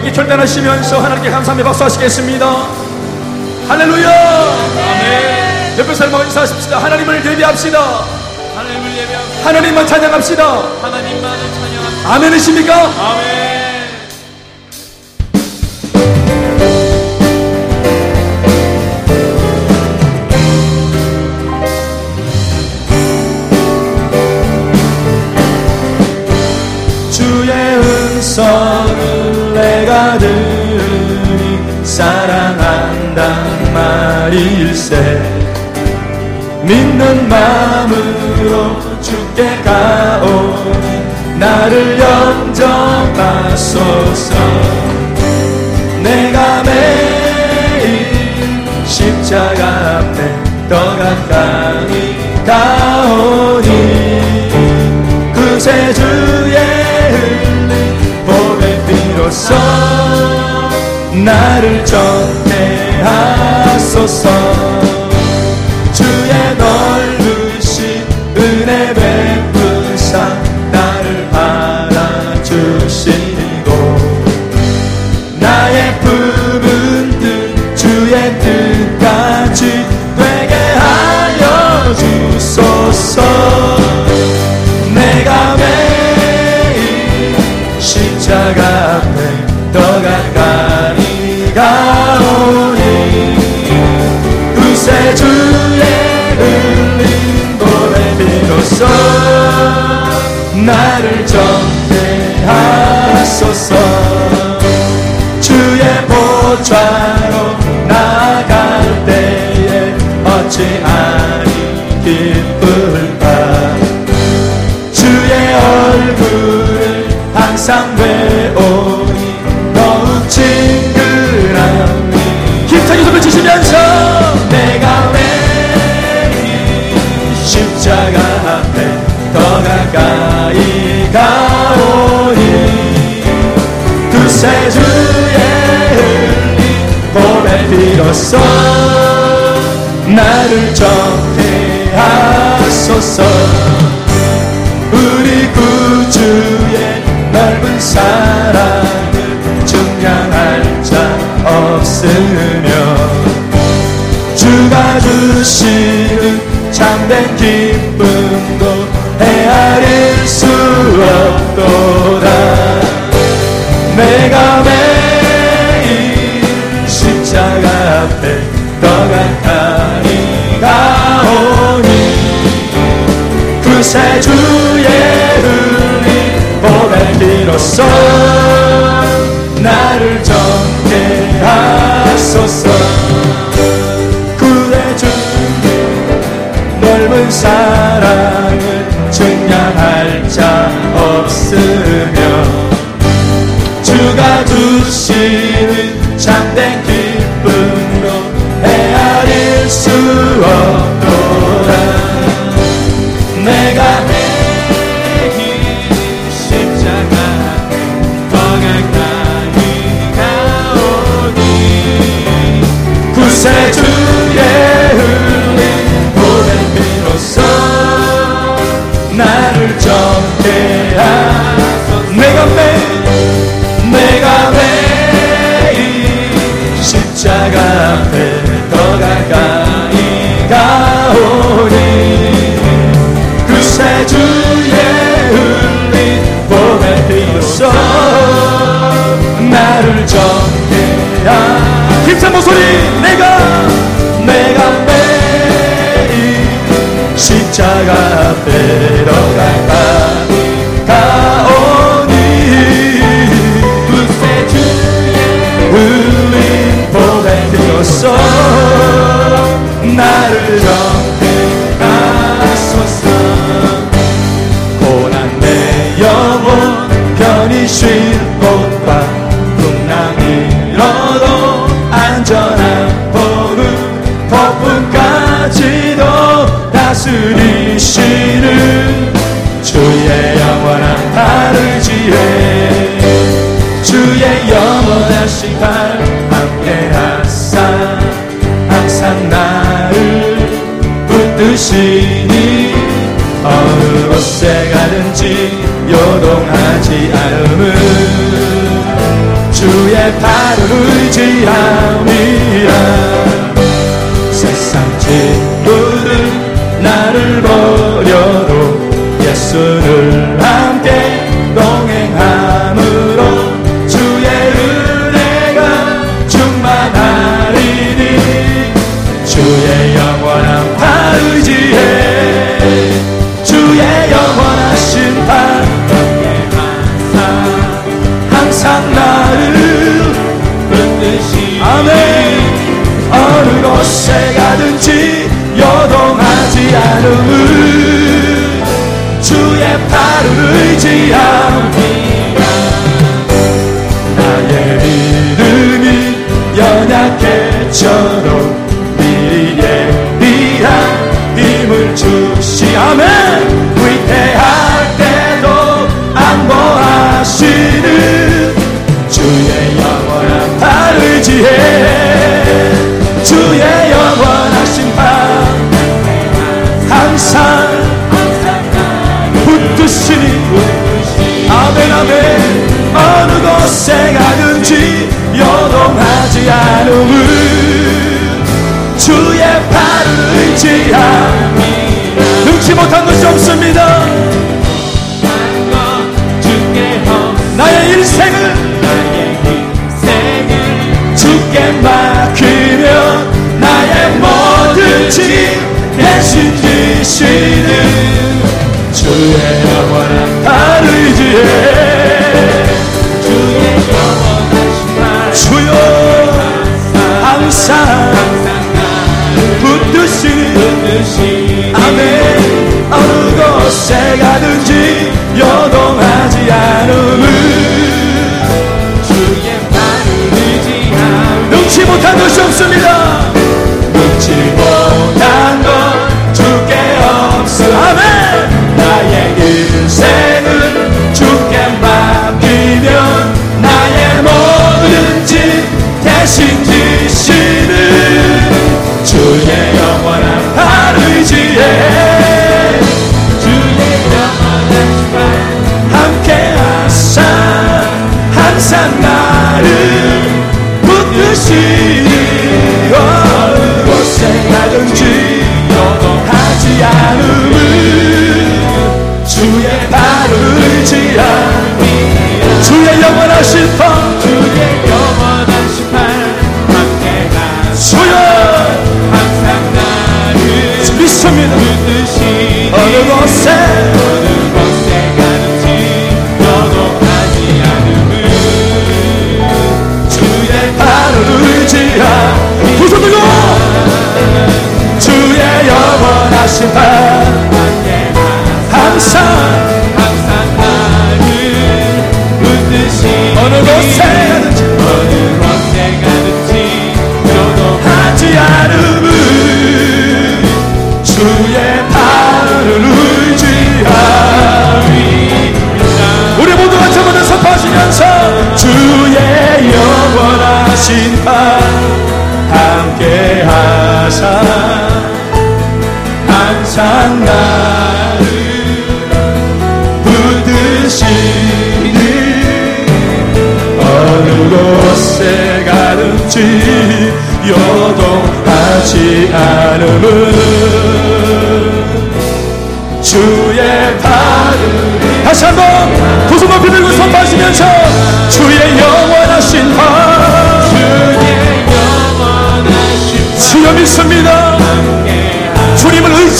우리에게 결단하시면서 하나님께 감사하며 박수 하시겠습니다. 할렐루야! 아멘. 옆에 사람과 인사하십시다. 하나님을 예비합시다. 하나님을 예배하고 하나님만 찬양합시다. 하나님만을 찬양합니다. 아멘이십니까? 아멘. 말일세. 믿는 마음으로 주께 가오니 나를 영접하소서. 내가 매일 십자가 앞에 더 가까이 가오니 그새 주의 흘린 보배 비로소 나를 정케하 소서. 주의 넓 보좌로 나갈 때에 어찌하니 기쁠까? 주의 얼굴을 항상 배우니 더욱 친근하니 힘차게 손을 치시면서 내가 매일 십자가 앞에 더 가까이 비로소 나를 정케하소서. 우리 구주의 넓은 사랑을 증량할 자 없으며 주가 주시는 참된 기 그새 주의 흘린 보배 비로소 나를 정 십자가 앞에 더 가까이 가오니 그새 주의 보배 비로소. 나 다스리시는 주의 영원한 발을 지혜. 주의 영원하신 발 함께 하사. 항상 나를 붙드시니 어느 곳에 가든지 요동하지 주의 주의 발을 의지함이라 나를 버려도 예수를 함께 않음을 주의 발을 의지함 나 아멘 어느 곳에 가든지 여동하지 않음을 주의 발을 의지함 능치 못한 것이 없습니다. 나의 지시는 주의 영원한 발 의지해 주여 항상 뜻이 아멘. 어느 곳에 가든지 여동하지 않음을 주의 발을 의지함 능치 못한 것이 없습니다 나를 붙드시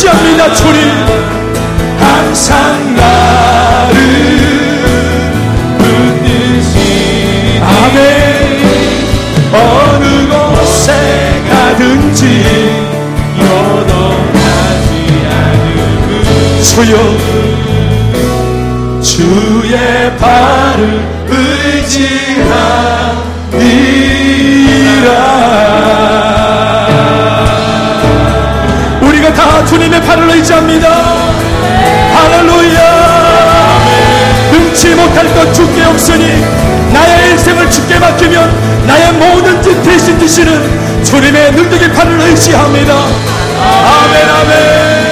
의지합니다 주님. 항상 나를 붙드시 아멘. 어느 곳에 가든지 여동하지 않음을 주여. 주의 발을 발을 의지합니다. 할렐루야. 능치 못할 것 주께 없으니 나의 인생을 주께 맡기면 나의 모든 뜻 대신 드시는 주님의 능력의 팔을 의지합니다. 아멘 아멘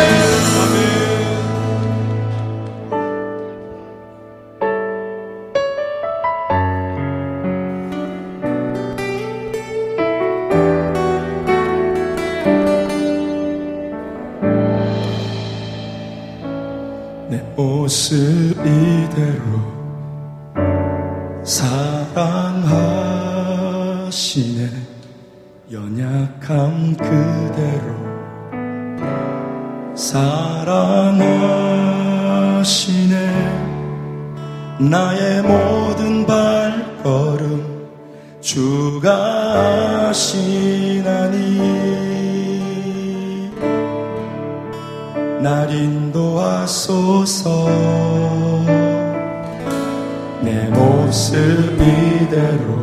그대로 사랑하시네. 나의 모든 발걸음 주가 하시나니. 날 인도하소서. 내 모습 이대로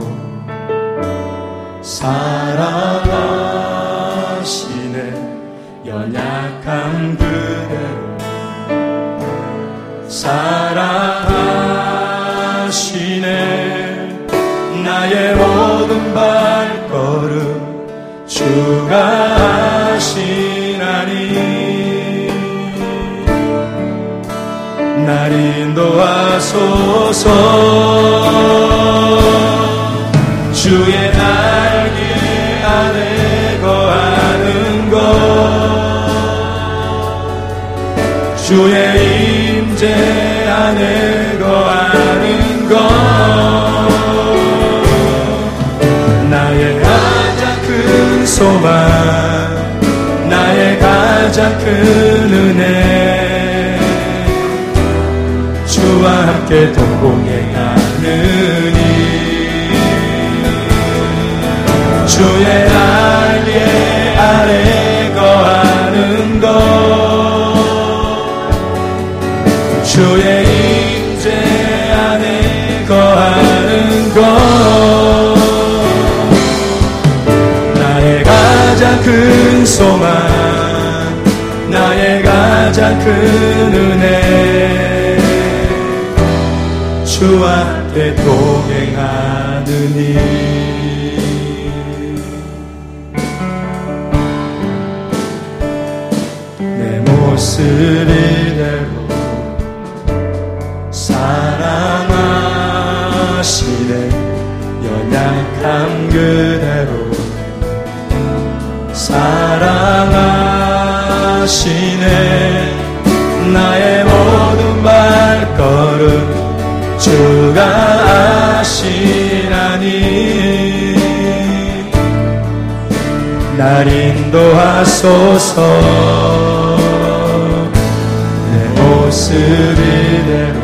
사랑하 시네. 연약한 그대로 사랑하시네. 나의 모든 발걸음 주가 하시나니. 날 인도하소서. 주의 임재 안에 거하는 것. 나의 가장 큰 소망 나의 가장 큰 은혜. 주와 함께 동 큰 소망 나의 가장 큰 은혜. 주와 함께 동행하느니. 내 모습 이 날 인도하소서. 내 모습 이대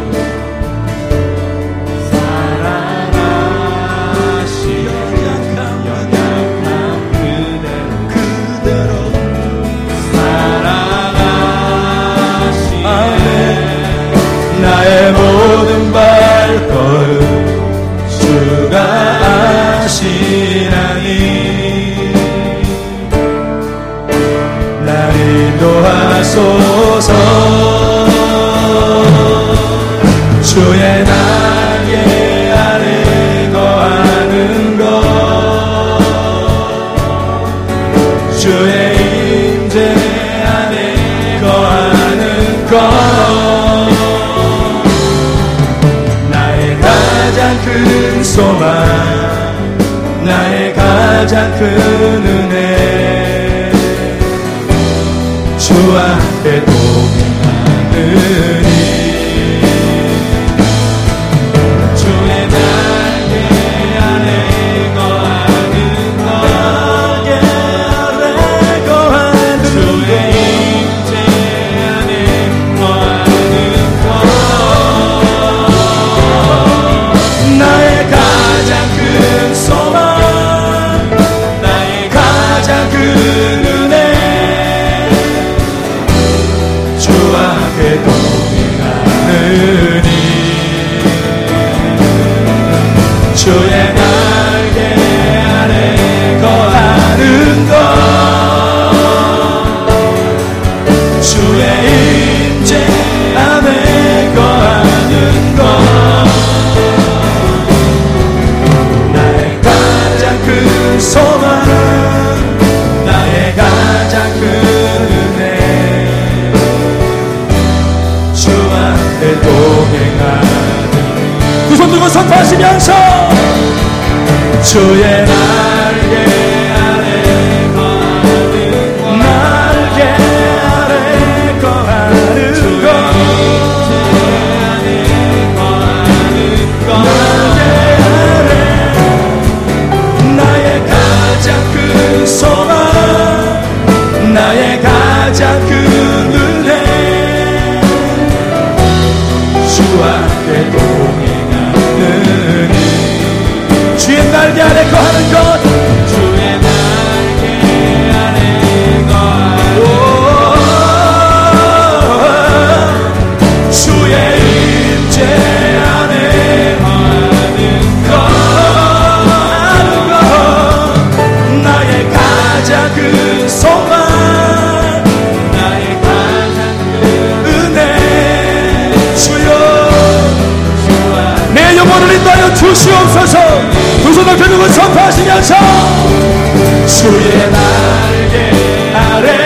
나의 가장 큰 은혜. 주와 함께 동행하느 가 주의 주시옵소서. 두 손을 들고 선포하시면서 주의 날개 아래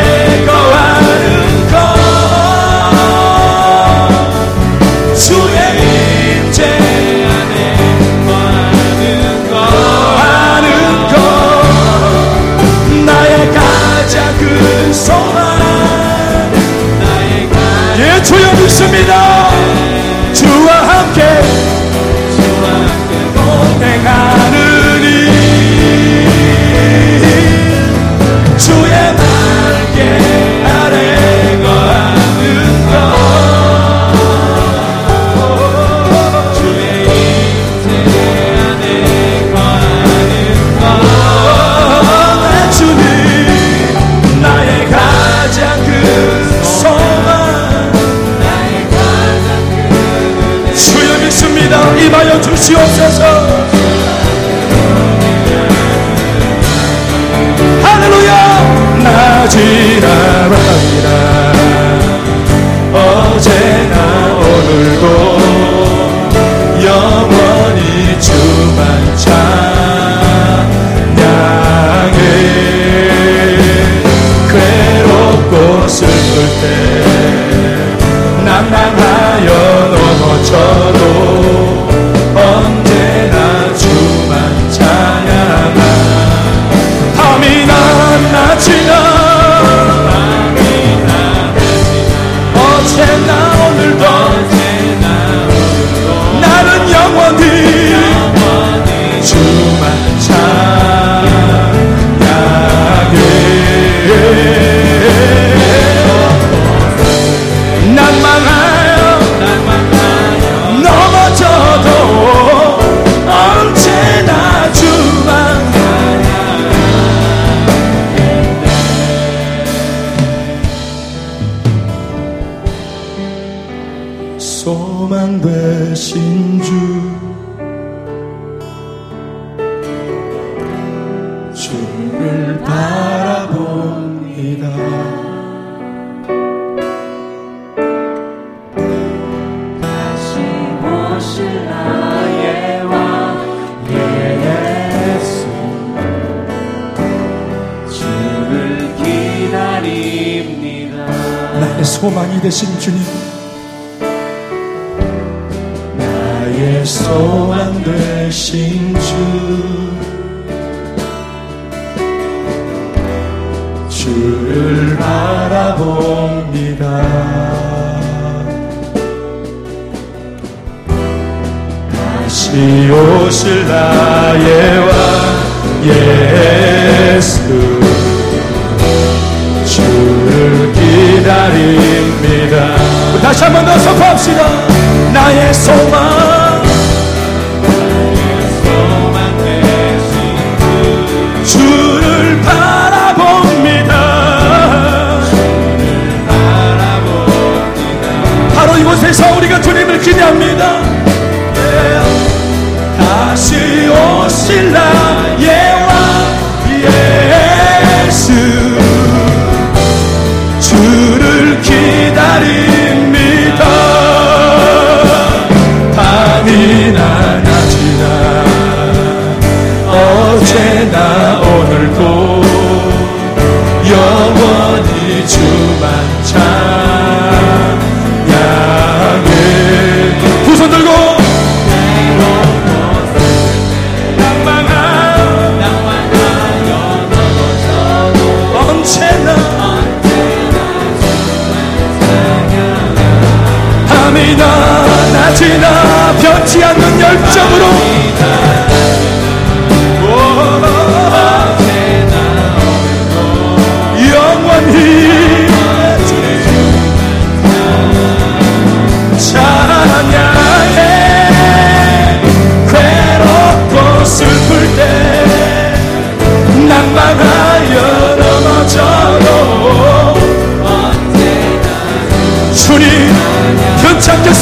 나의 소망이 되신 주님. 나의 소망 되신 주. 주를 바라봅니다. 다시 오실 나의 왕 예수. 주를 기다립니다. 다시 한 번 더 선포합시다. 나의 소망. 그래서 우리가 주님을 기대합니다. 예. 다시 오실라.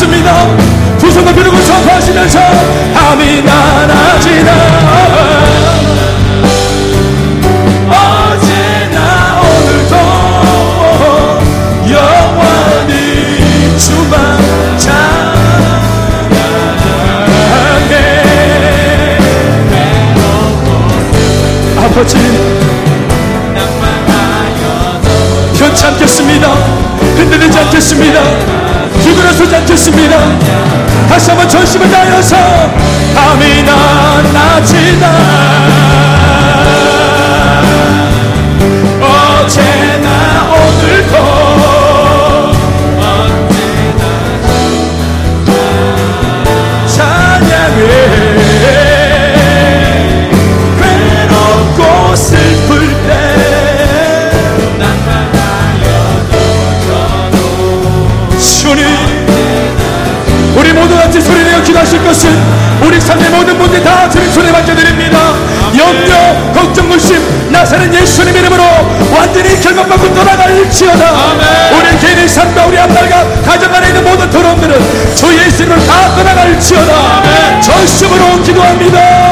않겠습니다. 두 손을 빌고 선포하시면서 밤이 많아지나. 어제나 오늘도 영원히 주만 찬양해 아버지 변치 않겠습니다 흔들리지 않겠습니다. 뒤돌아서지 않겠습니다. 다시 한번 전심을 다하여서 밤이 낮아지다 기도합니다